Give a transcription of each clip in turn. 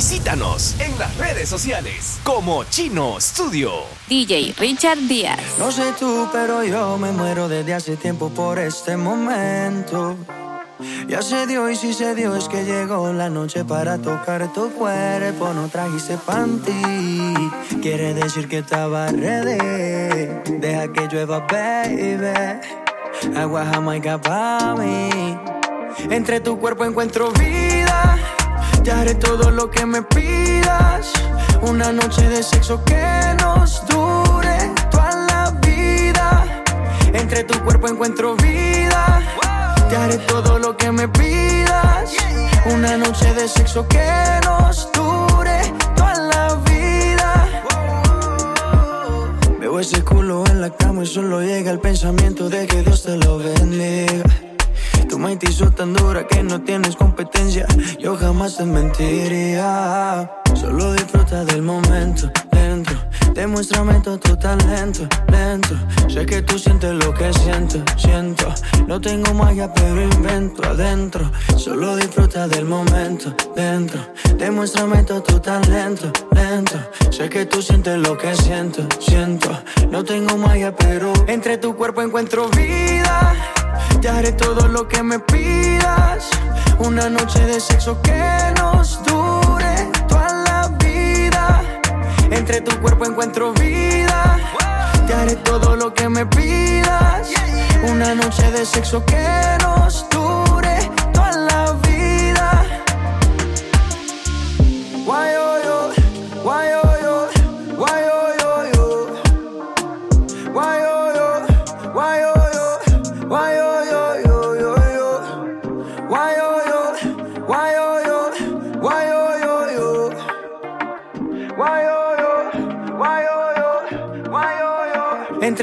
Visítanos en las redes sociales como Chino Studio. DJ Richard Díaz. No sé tú, pero yo me muero desde hace tiempo por este momento. Ya se dio y si se dio es que llegó la noche para tocar tu cuerpo. No trajiste panty, quiere decir que estaba ready. Deja que llueva, baby. Agua jamaica para mí. Entre tu cuerpo encuentro vida. Te haré todo lo que me pidas. Una noche de sexo que nos dure toda la vida. Entre tu cuerpo encuentro vida. Te haré todo lo que me pidas. Una noche de sexo que nos dure toda la vida. Veo ese culo en la cama y solo llega el pensamiento de que Dios te lo bendiga. Mente hizo tan dura que no tienes competencia. Yo jamás te mentiría. Solo disfruta del momento dentro. Demuéstrame todo tu talento lento. Sé que tú sientes lo que siento, siento. No tengo magia, pero invento adentro. Solo disfruta del momento dentro. Demuéstrame todo tu talento lento. Sé que tú sientes lo que siento, siento. No tengo magia, pero entre tu cuerpo encuentro vida. Te haré todo lo que me pidas. Una noche de sexo que nos Entre tu cuerpo encuentro vida. Te haré todo lo que me pidas. Una noche de sexo que nos dure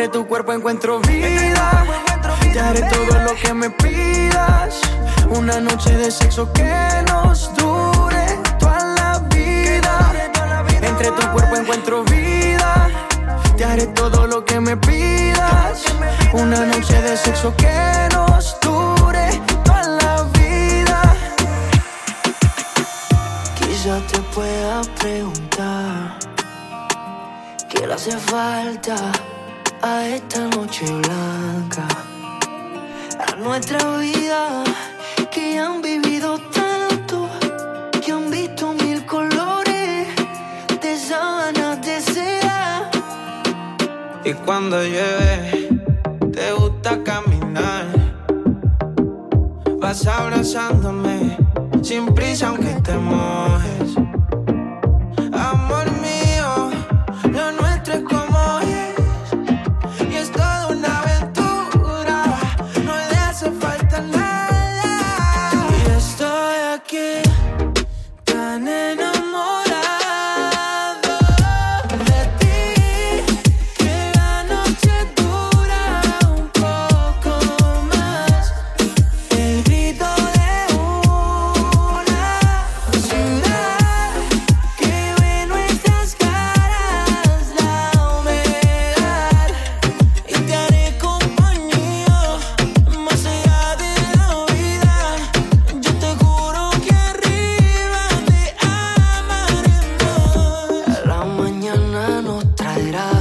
Entre tu cuerpo encuentro vida. Te haré todo lo que me pidas. Una noche de sexo que nos dure toda la vida. Entre tu cuerpo encuentro vida. Te haré todo lo que me pidas. Una noche de sexo que nos dure toda la vida. Quizás te pueda preguntar qué le hace falta a esta noche blanca, a nuestra vida que han vivido tanto, que han visto mil colores de sábanas de seda. Y cuando llueve, te gusta caminar. Vas abrazándome, sin prisa aunque te mojes. it up.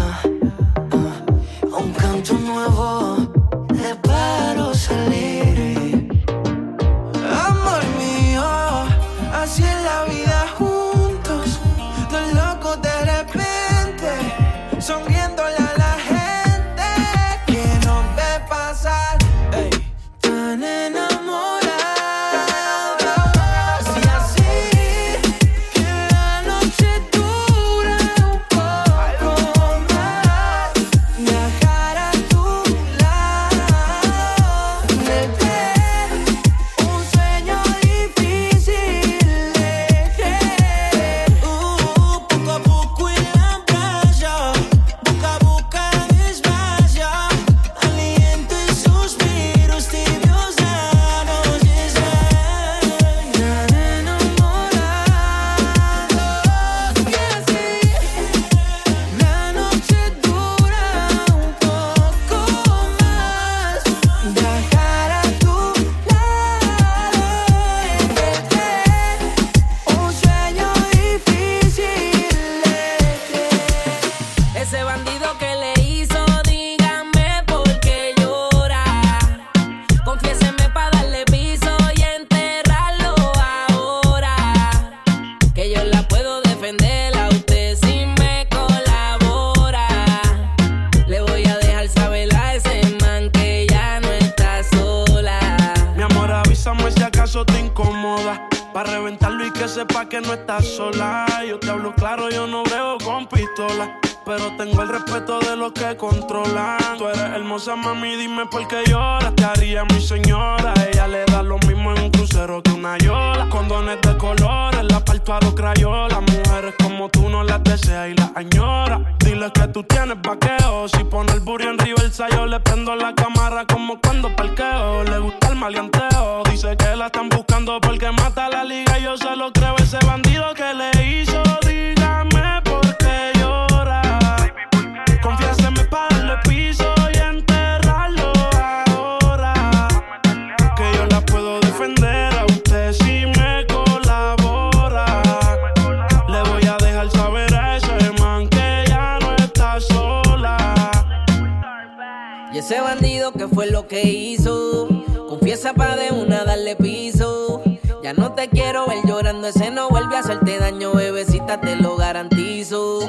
de colores, la parto a dos crayolas. Mujeres como tú no las deseas y las añora. Dile que tú tienes vaqueo. Si pone el burro en reversa, yo le prendo la cámara como cuando parqueo. Le gusta el maleanteo. Dice que la están buscando porque mata la liga. Yo se lo creo, ese bandido que le que hizo. Confiesa pa' de una darle piso. Ya no te quiero ver llorando, ese no vuelve a hacerte daño, bebecita, te lo garantizo.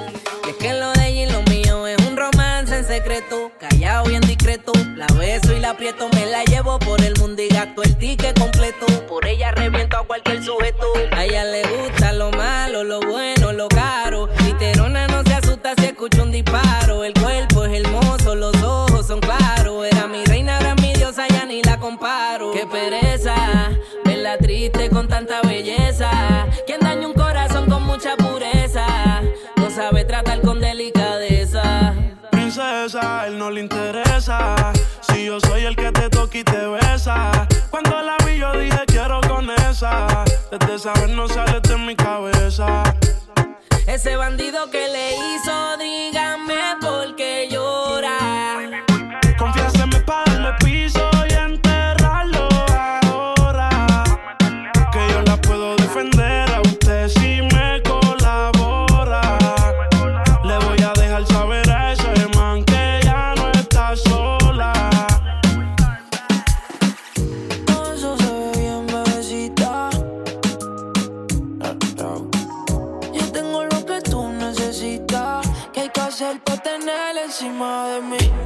Y es que lo de ella y lo mío es un romance en secreto, callado y en discreto. La beso y la aprieto, me la llevo por el mundo y gasto el ticket completo. Por ella reviento a cualquier sujeto. A ella le gusta lo malo, lo bueno, lo caro. Literona no se asusta si escucha un disparo comparo. Qué pereza, verla triste con tanta belleza. Quien daña un corazón con mucha pureza, no sabe tratar con delicadeza. Princesa, él no le interesa. Si yo soy el que te toca y te besa. Cuando la vi, yo dije quiero con esa. Desde esa vez no sale de mi cabeza. Ese bandido que le hizo, dígame por qué yo encima de mí.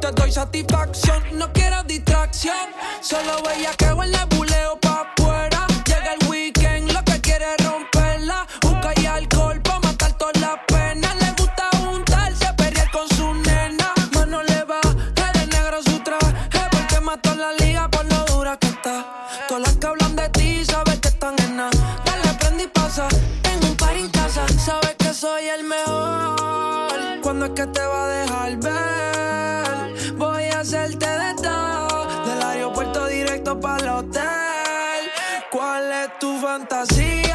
te doy satisfacción. No quiero distracción, solo veía que en el buleo. fantasía.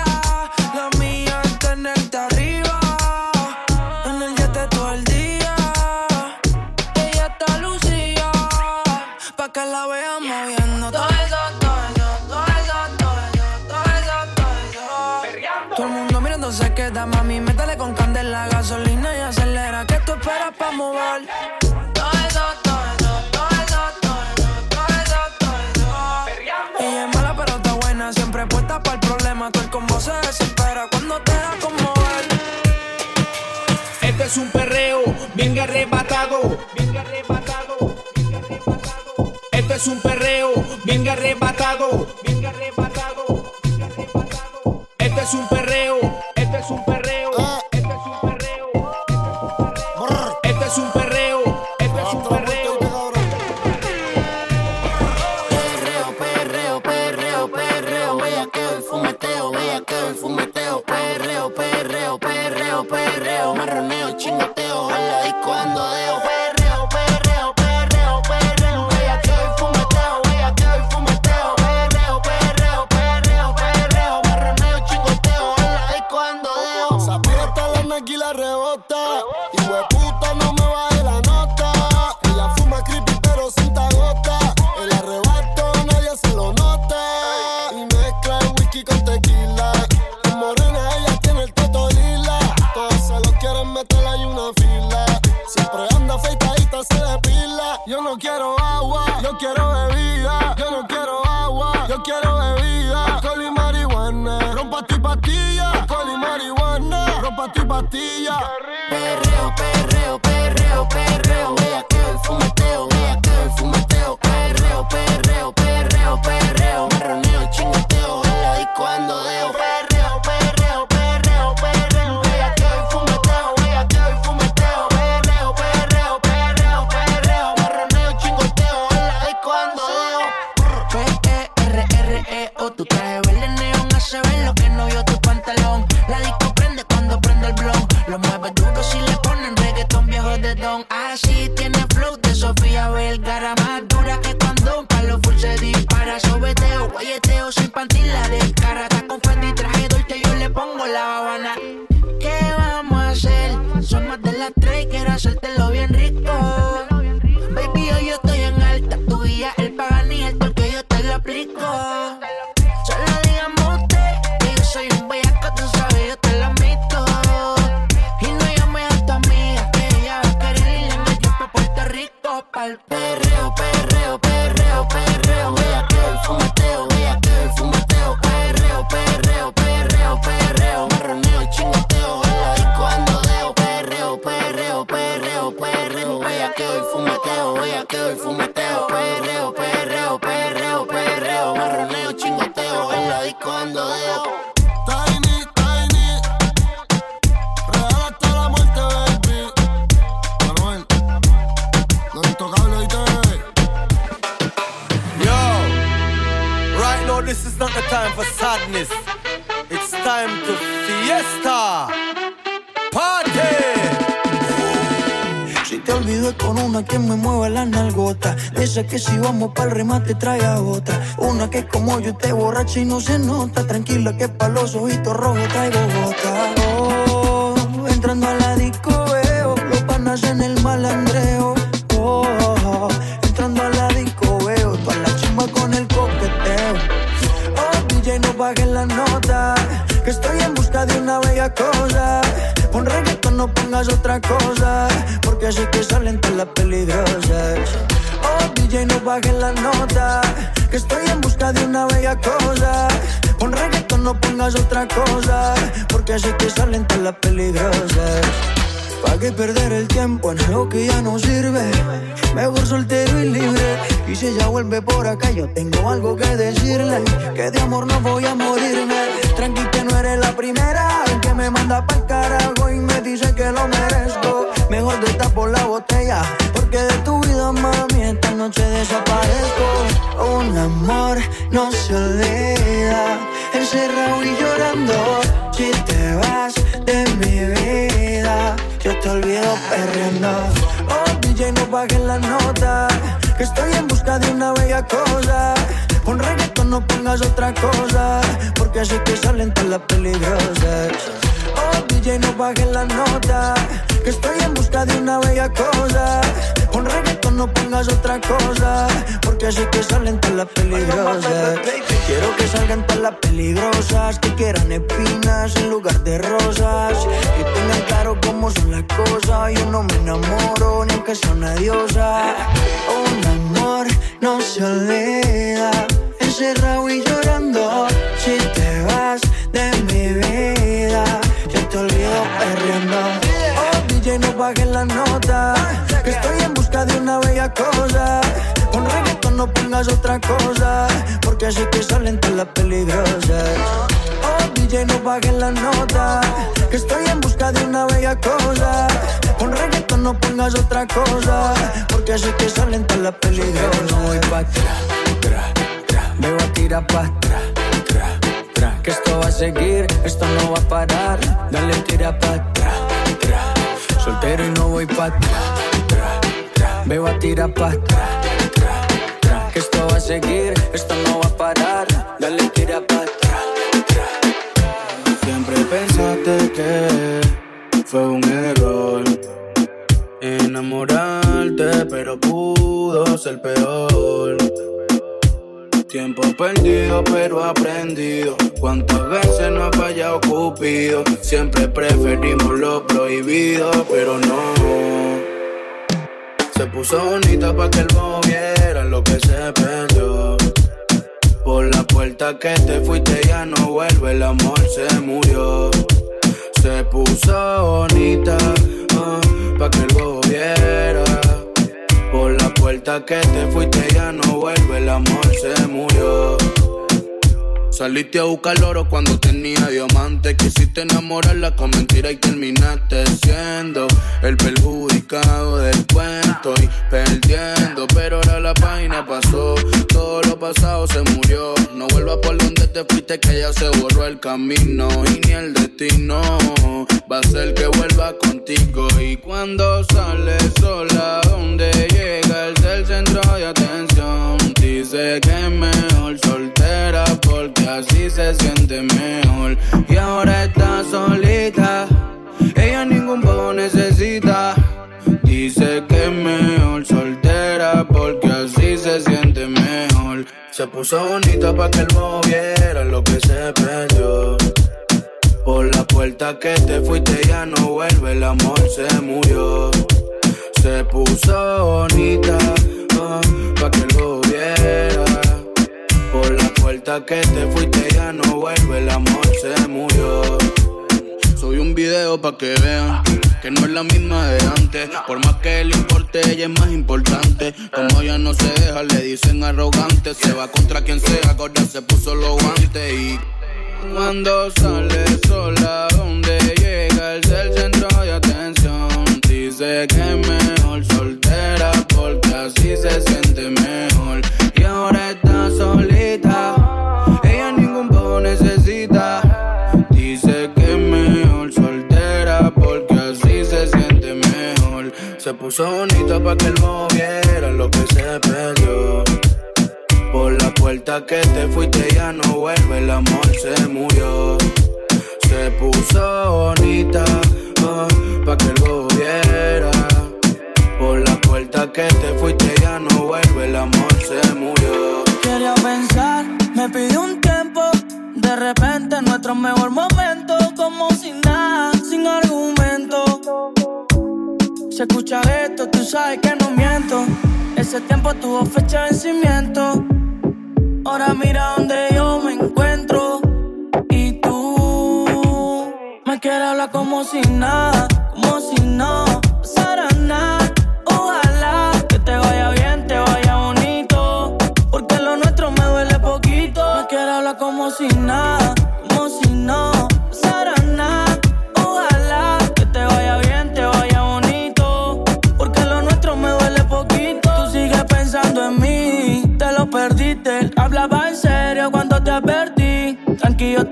es un perreo bien arrebatado, bien arrebatado, bien arrebatado. Este es un perreo, este es un perreo, este es un perreo, este es un perreo, este es un perreo. Perreo, perreo, perreo, perreo, vea que el fumeteo, vea que el fumeteo, perreo, perreo, perreo, perreo, marroneo, chingoteo, a la disco ando deo. que si vamos pa'l remate traiga otra. Una que como yo esté borracha y no se nota. Tranquila que pa' los ojitos rojos traigo gota. perder el tiempo en algo que ya no sirve. Mejor soltero y libre. Y si ella vuelve por acá, yo tengo algo que decirle. Que de amor no voy a morirme. Tranqui que no eres la primera en que me manda pa'l carajo y me dice que lo merezco. Mejor destapo la botella, porque de tu vida, mami, esta noche desaparezco. Un amor no se olvida olvido perreando. Oh, DJ, no bajes la nota. Que estoy en busca de una bella cosa. Con reggaeton no pongas otra cosa. Porque así que salen todas las peligrosas. Oh, DJ, no bajes la nota. Que estoy en busca de una bella cosa con reggaetón no pongas otra cosa, porque así que salen todas las peligrosas. Quiero que salgan todas las peligrosas, que quieran espinas en lugar de rosas. Que tengan claro cómo son las cosas, yo no me enamoro ni aunque sea una diosa. Oh, Un amor no se olvida, encerrado y llorando, si te vas de mi vida, yo te olvido perdiendo. Oh, DJ, no bajes la nota Busca de una bella cosa. Con reggaetón no pongas otra cosa. Porque así que salen todas las peligrosas. Oh, DJ, no bajes la nota. Que estoy en busca de una bella cosa. Con reggaetón no pongas otra cosa. Porque así que salen todas las peligrosas. no voy pa' atrás, tra, tra. Me voy a tirar pa' atrás, tra, tra. Que esto va a seguir, esto no va a parar. Dale, tira pa' atrás, tra. Soltero y no voy pa' atrás, voy a tirar pa' atrás, tra, tra. Que esto va a seguir, esto no va a parar. Dale, tira pa' atrás, tra. Siempre pensaste que fue un error enamorarte, pero pudo ser peor. Tiempo perdido, pero aprendido. Cuántas veces no ha fallado Cupido. Siempre preferimos lo prohibido, pero no. Se puso bonita pa' que el viera lo que se perdió. Por la puerta que te fuiste ya no vuelve, el amor se murió. Se puso bonita ah, pa' que el viera. Por la puerta que te fuiste ya no vuelve, el amor se murió. Saliste a buscar oro cuando tenía diamante. Quisiste enamorarla con mentira y terminaste siendo el perjudicado del cuento y perdiendo. Pero ahora la página pasó, todo lo pasado se murió. No vuelvas por donde te fuiste, que ya se borró el camino y ni el destino va a ser que vuelva contigo. Y cuando sale sola, donde llega el del centro de atención, dice que soltera porque así se siente mejor. Y ahora está solita, ella ningún poco necesita. Dice que es mejor soltera porque así se siente mejor. Se puso bonita para que él moviera lo que se perdió. Por la puerta que te fuiste ya no vuelve, el amor se murió. Se puso bonita ah, pa' que lo viera. Puerta que te fuiste ya no vuelve, el amor se murió. Soy un video pa' que vean que no es la misma de antes. Por más que le importe, ella es más importante. Como ella no se deja, le dicen arrogante. Se va contra quien sea, ahora se puso los guantes y. Cuando sale sola, donde llega el del centro de atención. Dice que es mejor soltera porque así se siente mejor. Y ahora está solita, puso bonita para que él moviera lo que se perdió. Por la puerta que te fuiste ya no vuelve, el amor se murió. Se puso bonita ah, pa' que lo viera. Por la puerta que te fuiste ya no vuelve, el amor se murió. Quería pensar, me pidió un tiempo. De repente nuestro mejor momento, como sin nada, sin argumento. Se escucha esto, tú sabes que no miento. Ese tiempo tuvo fecha de vencimiento. Ahora mira donde yo me encuentro. Y tú me quieres hablar como si nada, como si no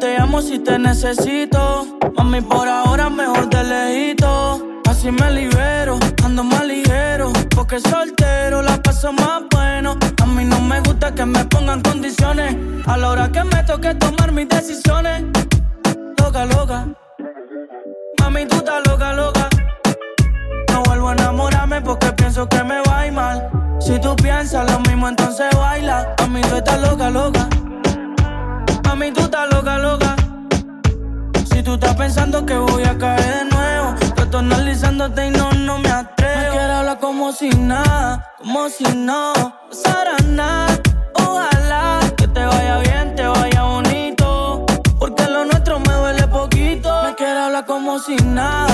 te amo si te necesito. Mami, por ahora mejor de lejito. Así me libero, ando más ligero. Porque soltero la paso más bueno. A mí no me gusta que me pongan condiciones. A la hora que me toque tomar mis decisiones. Loca, loca. Mami, tú estás loca, loca. No vuelvo a enamorarme porque pienso que me va a ir mal. Si tú piensas lo mismo, entonces baila. Mami, tú estás loca, loca. Tú estás pensando que voy a caer de nuevo, trato analizándote y no, no me atrevo. Me quiero hablar como si nada, como si no pasara nada. Ojalá que te vaya bien, te vaya bonito. Porque lo nuestro me duele poquito. Me quiero hablar como si nada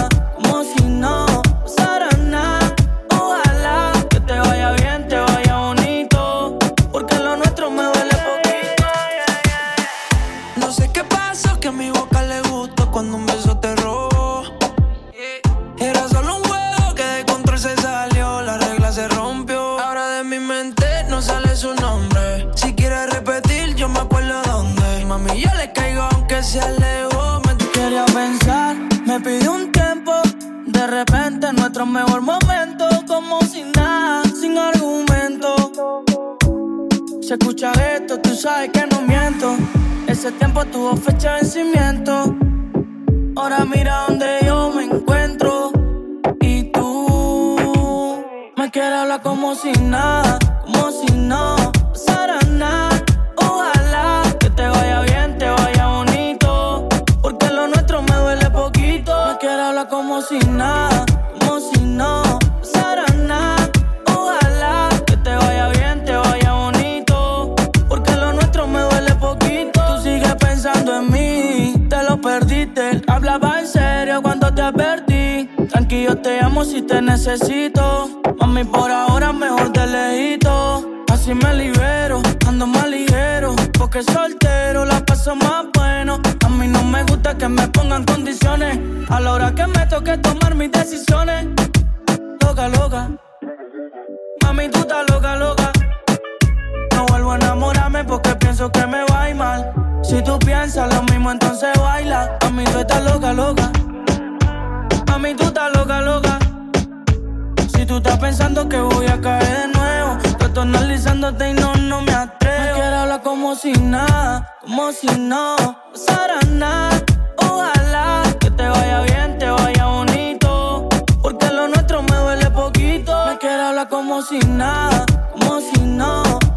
si no pasara nada. Ojalá que te vaya bien, te vaya bonito. Porque lo nuestro me duele poquito. Me quiere hablar como si nada, como si no.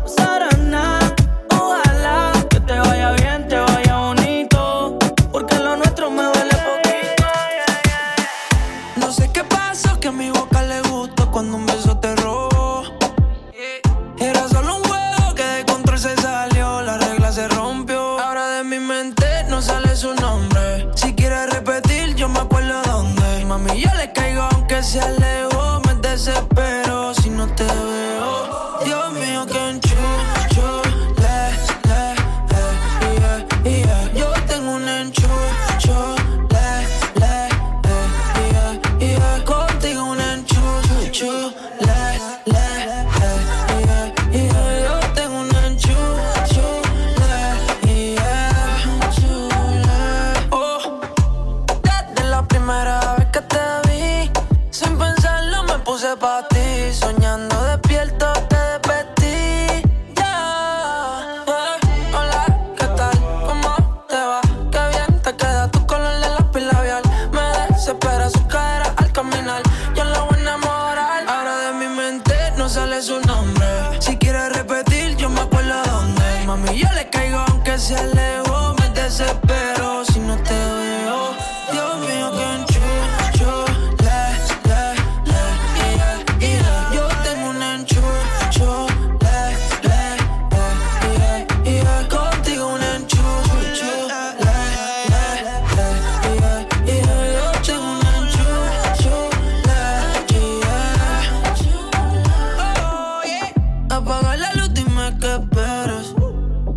Apaga la luz, dime qué esperas.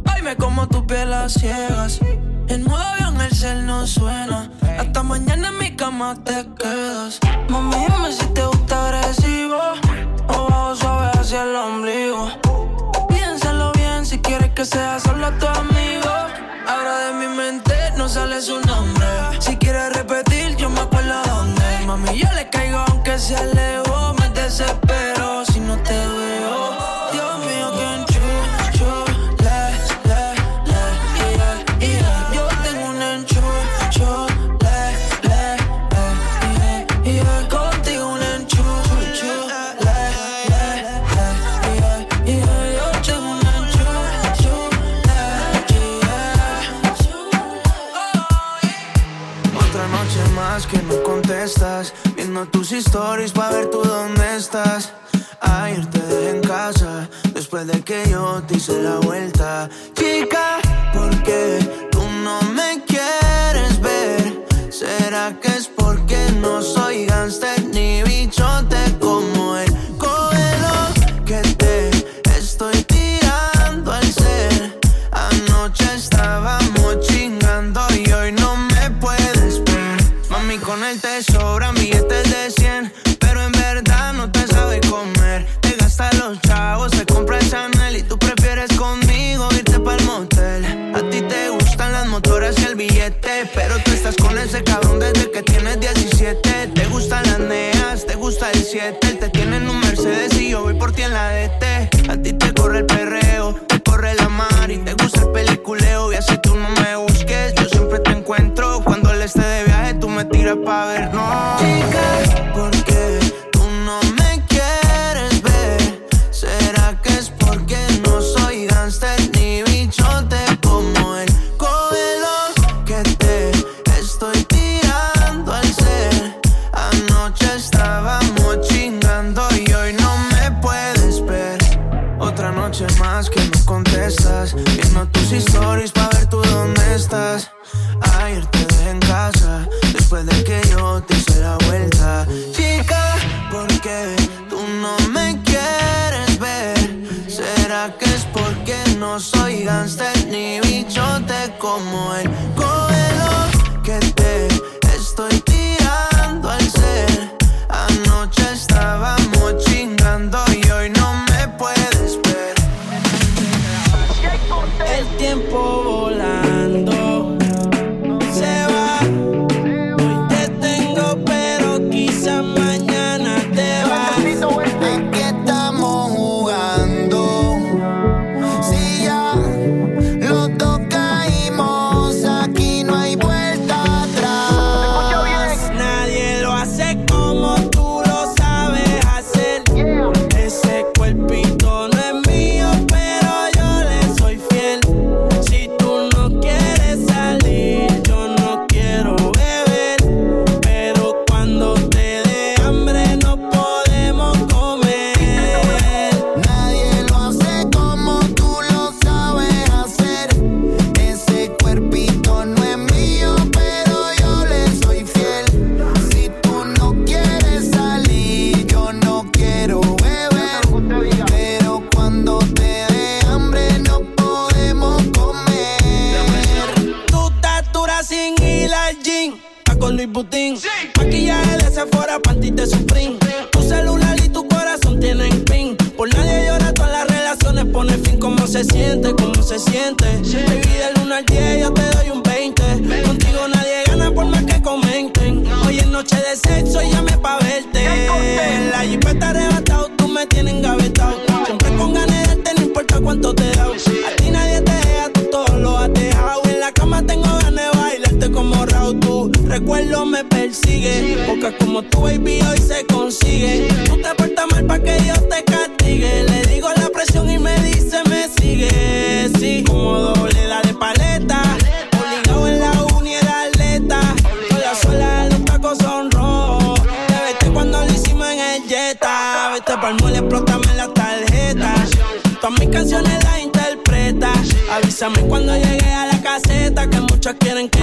Ay, me como tu piel a ciegas. En nuevo avión el cel no suena. Hasta mañana en mi cama te quedas. Mami, dime si te gusta agresivo o bajo suave hacia el ombligo. Piénsalo bien si quieres que sea solo tu amigo. Ahora de mi mente no sale su nombre. Si quieres repetir, yo me acuerdo dónde. Mami, yo le caigo aunque se alejó. Me desespero si no te veo. Viendo tus stories para ver tú dónde estás. Ayer te dejé en casa, después de que yo te hice la vuelta. Chica, ¿por qué tú no me quieres ver? ¿Será que es porque no soy gangster? 7. Te tienen un Mercedes y yo voy por ti en la DT. A ti te corre el perreo, te corre la mar y te gusta el peliculeo. Y así tú no me busques, yo siempre te encuentro. Cuando él esté de viaje, tú me tiras pa' ver, no. Chica. Louis Vuitton. Sí. Maquillaje de Sephora, panty de Supreme. Tu celular y tu corazón tienen pin. Por nadie llora, todas las relaciones pone fin. ¿Cómo se siente? ¿Cómo se siente? Como tu baby hoy se consigue. Tú te portas mal para que Dios te castigue. Le digo la presión y me dice me sigue. Sí, como doble la de paleta. Obligado en la uni era atleta. Con la suela los tacos son rojos. Te vete cuando lo hicimos en el Jetta. Vete pa'l mole, explótame la tarjeta. Todas mis canciones las interpreta. Avísame cuando llegue a la caseta que muchos quieren que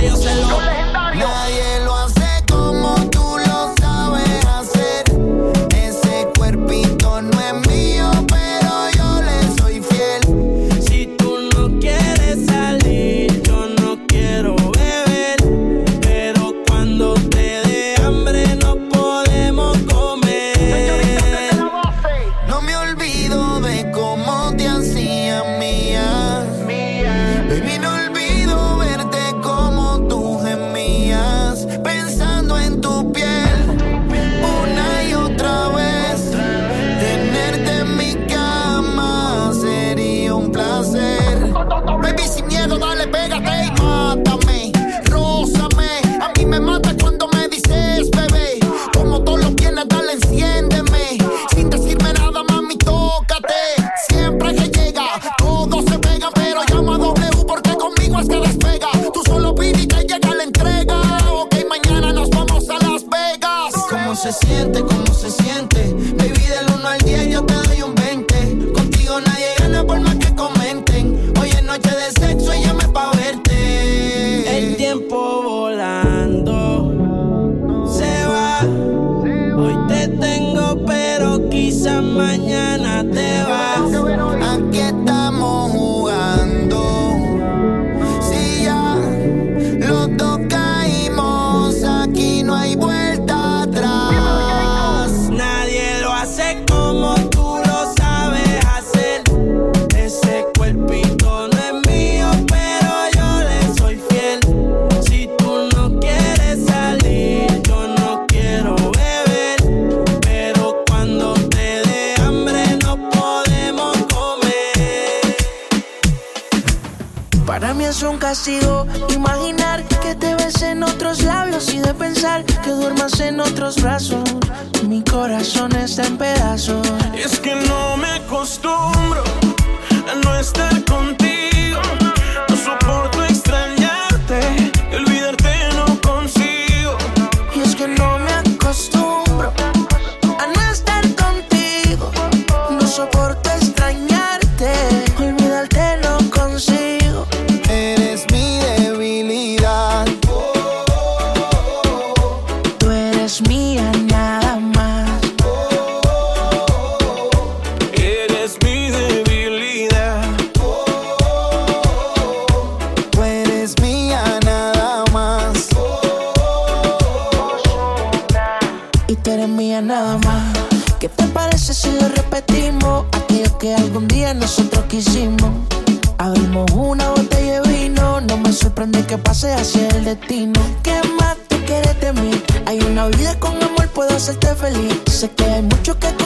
Abrimos una botella de vino. No me sorprende que pase hacia el destino. ¿Qué más tú quieres de mí? Hay una vida con amor, puedo hacerte feliz. Sé que hay muchos que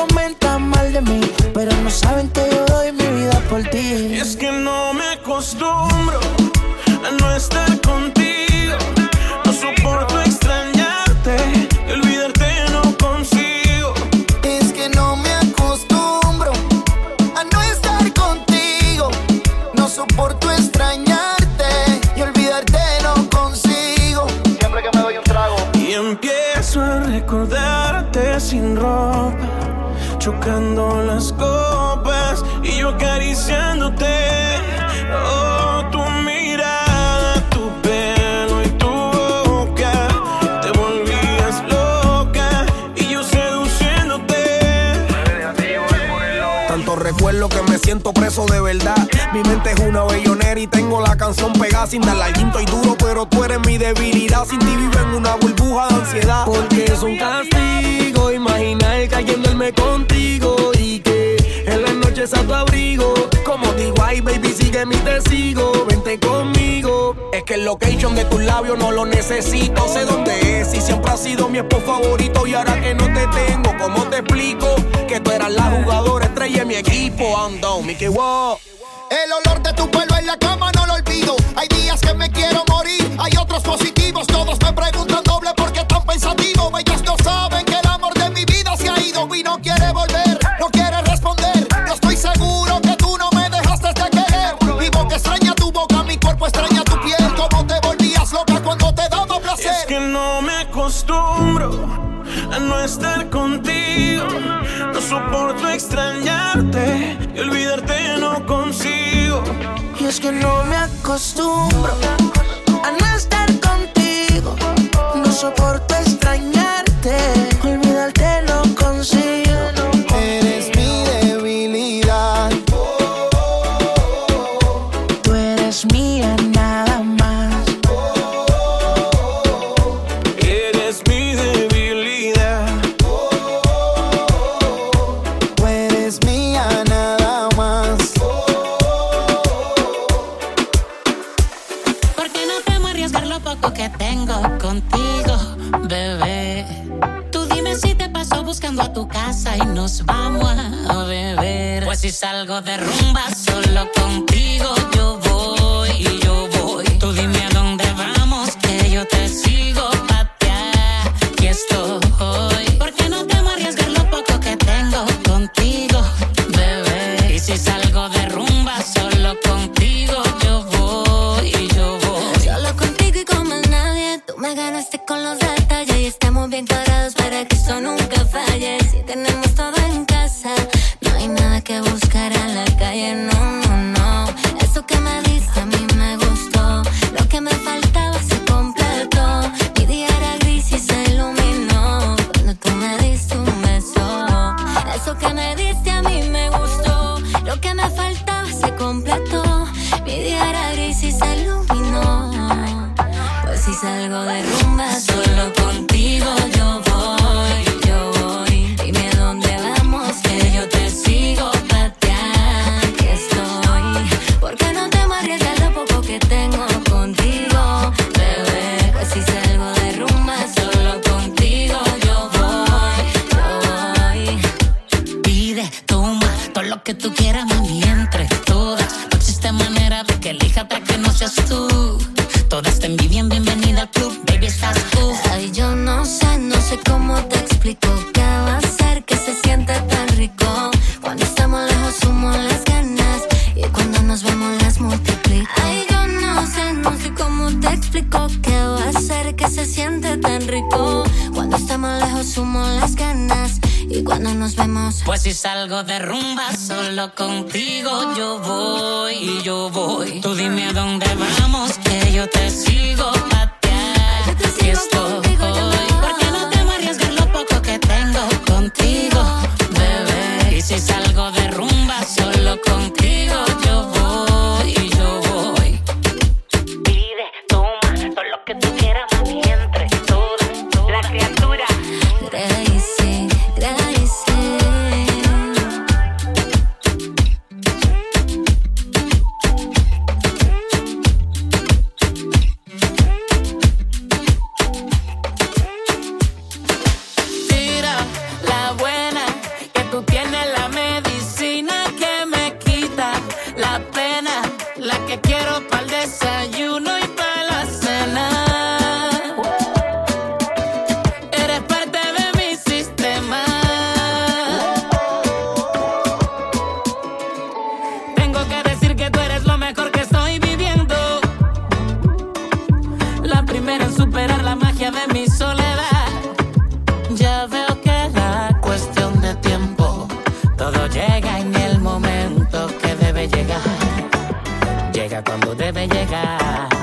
sin darla aliento y duro, pero tú eres mi debilidad. Sin ti vivo en una burbuja de ansiedad. Porque es un castigo imaginar cayéndome contigo y que en las noches a tu abrigo. Como digo, ay baby, sigue mi testigo, vente conmigo. Es que el location de tus labios no lo necesito, sé dónde es y siempre has sido mi esposo favorito y ahora que no te tengo, ¿cómo te explico? Que tú eras la jugadora estrella de mi equipo, ando, Mickey Wow. El olor de tu pelo en la cama. Hay días que me quiero morir, hay otros positivos. Todos me preguntan doble por qué tan pensativo. Ellos no saben que el amor de mi vida se ha ido y no quiere volver, no quiere responder. Yo estoy seguro que tú no me dejaste de querer. Mi boca extraña tu boca, mi cuerpo extraña tu piel. Como te volvías loca cuando te daba Es placer. que no me acostumbro a no estar contigo. No soporto extrañarte y olvidarte no consigo. Y es que no acostumbro esperan superar la magia de mi soledad. Ya veo que era cuestión de tiempo. Todo llega en el momento que debe llegar. Llega cuando debe llegar.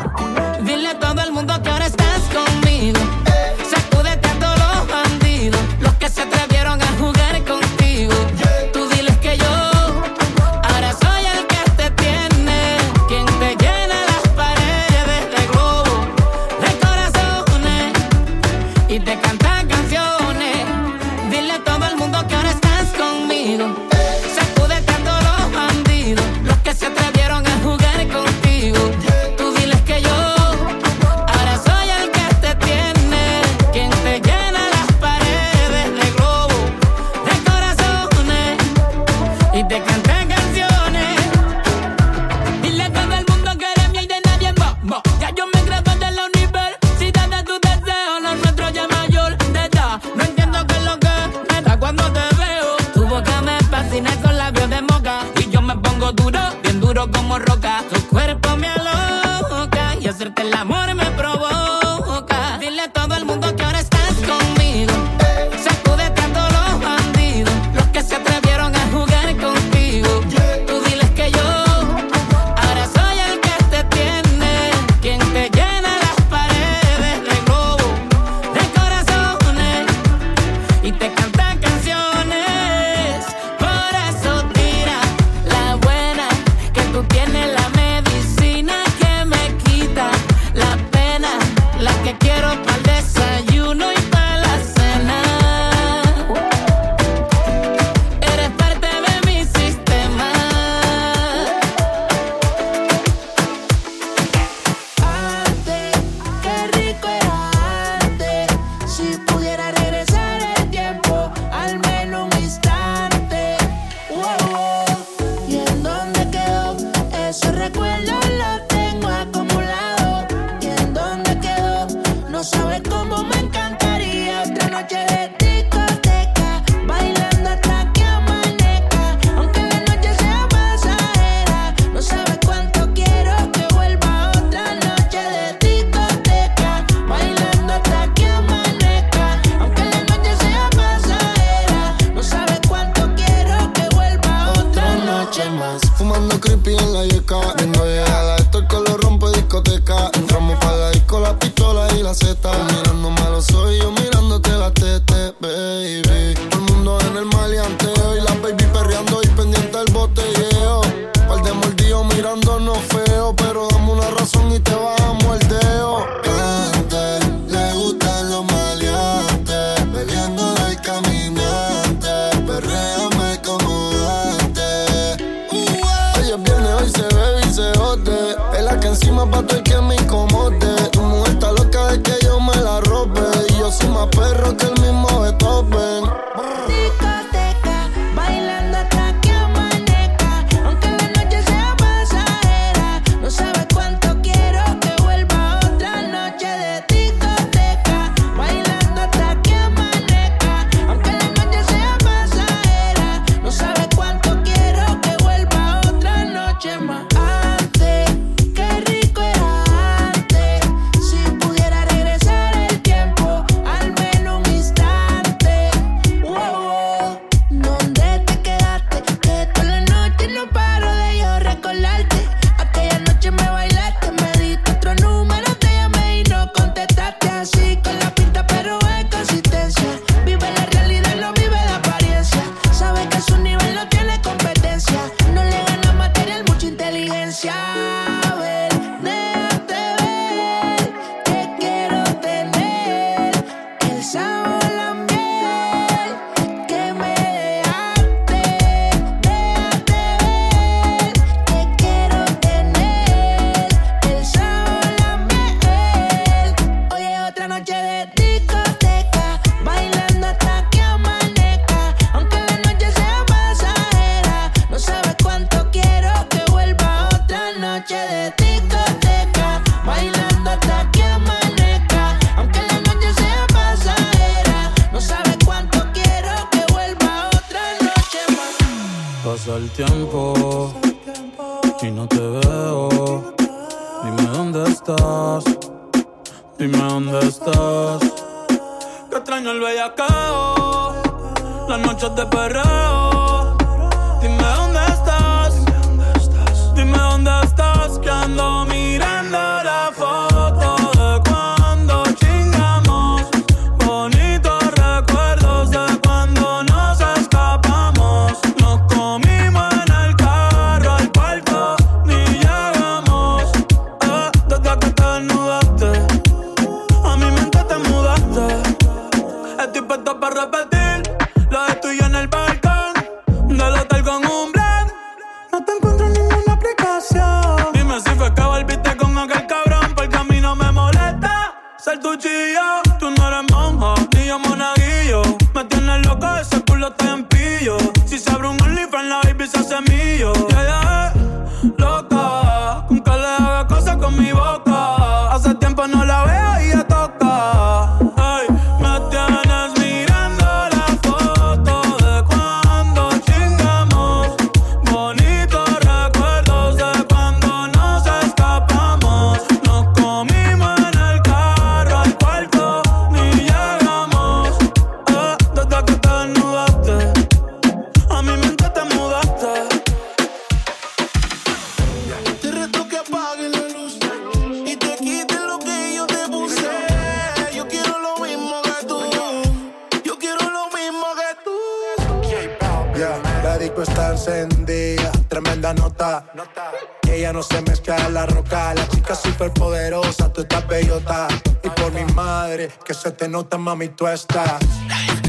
Estás.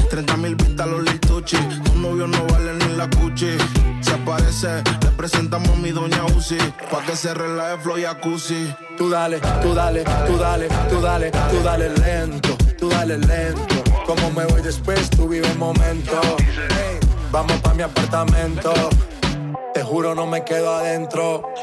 30 mil vistas los lituchi. Tu novio no vale ni la cuchi. Se aparece, le presentamos a mi doña Uzi. Pa' que se relaje flow jacuzzi. Tú dale, tú dale, tú dale, tú dale, tú dale lento, tú dale lento. Como me voy después, tú vive el momento. Vamos pa' mi apartamento. Te juro, no me quedo adentro.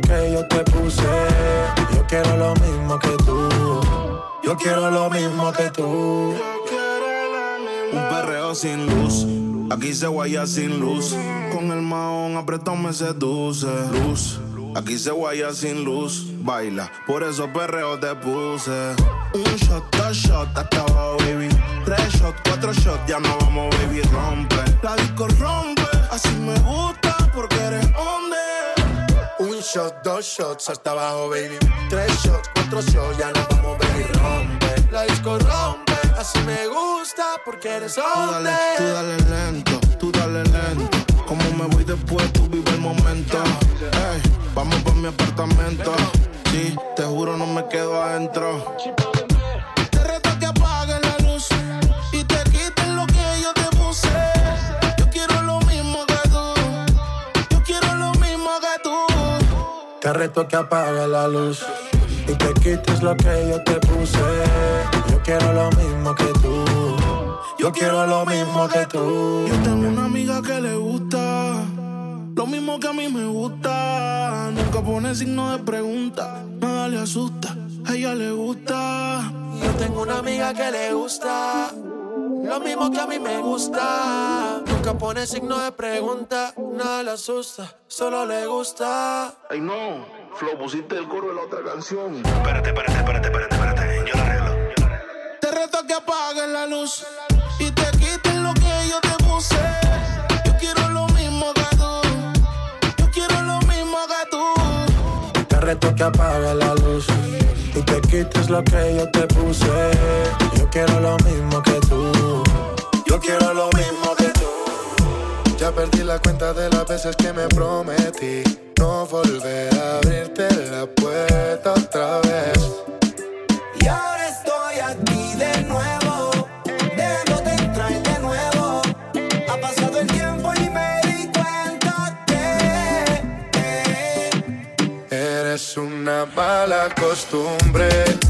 Que yo te puse. Yo quiero lo mismo que tú. Yo quiero lo mismo que tú. Un perreo sin luz. Aquí se guaya sin luz. Con el maón apretado me seduce. Luz. Aquí se guaya sin luz. Baila, por eso perreo te puse. Un shot, dos shots, hasta abajo, baby. Tres shots, cuatro shots, ya no vamos, baby. Rompe. La disco rompe. Así me gusta porque eres hombre. Shot, dos shots hasta abajo, baby. Tres shots, cuatro shots, ya nos vamos, baby. Rompe. La disco rompe. Así me gusta porque eres Tú dale, hombre. tú dale lento, tú dale lento. Como me voy después, tú vive el momento. Ey, vamos pa' mi apartamento. Sí, te juro, no me quedo adentro. Te reto que apague la luz y te quites lo que yo te puse. Yo quiero lo mismo que tú. Yo quiero lo mismo que tú. Yo tengo una amiga que le gusta lo mismo que a mí me gusta. Nunca pone signo de pregunta, nada le asusta. A ella le gusta. Yo tengo una amiga que le gusta lo mismo que a mí me gusta. Nunca pone signo de pregunta, nada le asusta, solo le gusta. Ay no, Flo, pusiste el coro de la otra canción. Espérate, espérate, espérate, espérate, espérate. Yo la arreglo. Te reto que apagues la luz y te quites lo que yo te puse. Yo quiero lo mismo que tú. Yo quiero lo mismo que tú. Te reto que apague la luz y te quites lo que yo te puse. Yo quiero lo mismo que tú. Yo quiero lo mismo que tú. Ya perdí la cuenta de las veces que me prometí no volver a abrirte la puerta otra vez. Y ahora estoy aquí de nuevo, dejándote entrar de nuevo. Ha pasado el tiempo y me di cuenta que Eres una mala costumbre.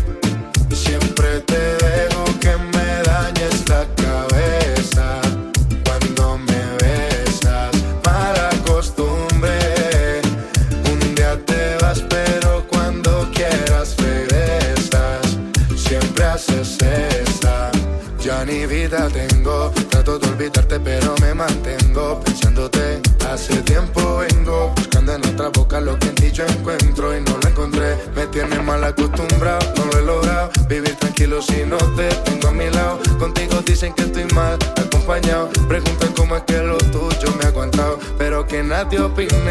Pero que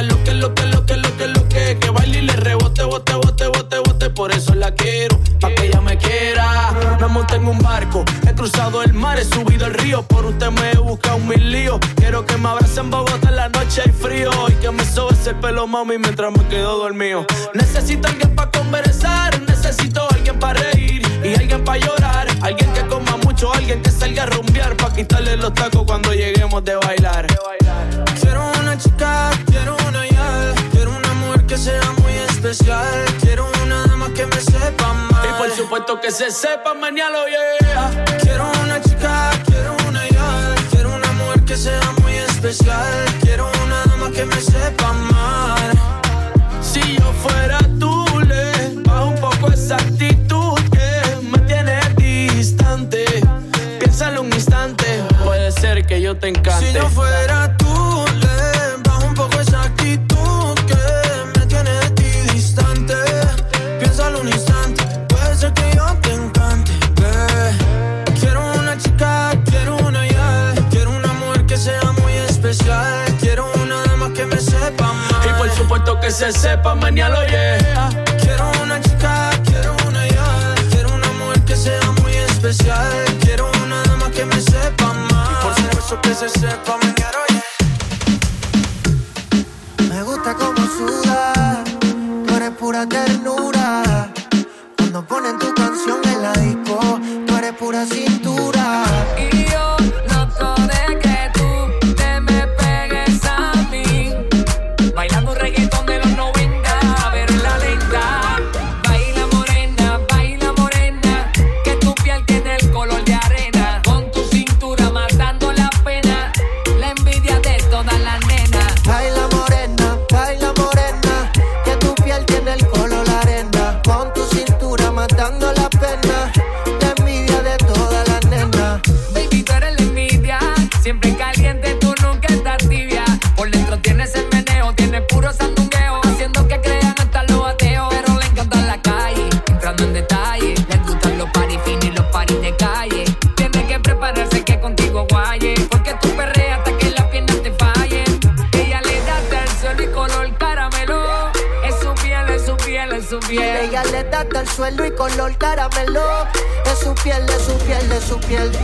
lo que, lo que, lo que, lo que, lo que, que baile y le rebote, bote, bote, bote, bote, por eso la quiero, pa' que ella me quiera. Me monté en un barco, he cruzado el mar, he subido el río, por usted me he buscado mil líos. Quiero que me abrace en Bogotá en la noche hay frío y que me sobes el pelo, mami, mientras me quedo dormido. Necesito alguien pa' conversar, necesito alguien para reír y alguien para llorar, alguien que coma mucho, alguien que salga a rumbear, pa' quitarle los tacos cuando lleguemos de bailar. Quiero una chica Quiero una dama que me sepa mal Y por supuesto que se sepa, mañana lo yeah. Quiero una chica, quiero una ya. Quiero una mujer que sea muy especial. Quiero una dama que me sepa mal. Si yo fuera tú, le bajo un poco esa actitud que me tiene distante. Piénsalo un instante, puede ser que yo te encante. Si yo fuera tú, que se sepa, mañana lo. Quiero una chica, quiero una ya. Quiero una mujer que sea muy especial. Quiero una dama que me sepa más. Y por supuesto que se sepa, mañana lo Me gusta como suda, tú eres pura ternura. Cuando ponen tu canción en la disco, tú eres pura cinta. Yeah.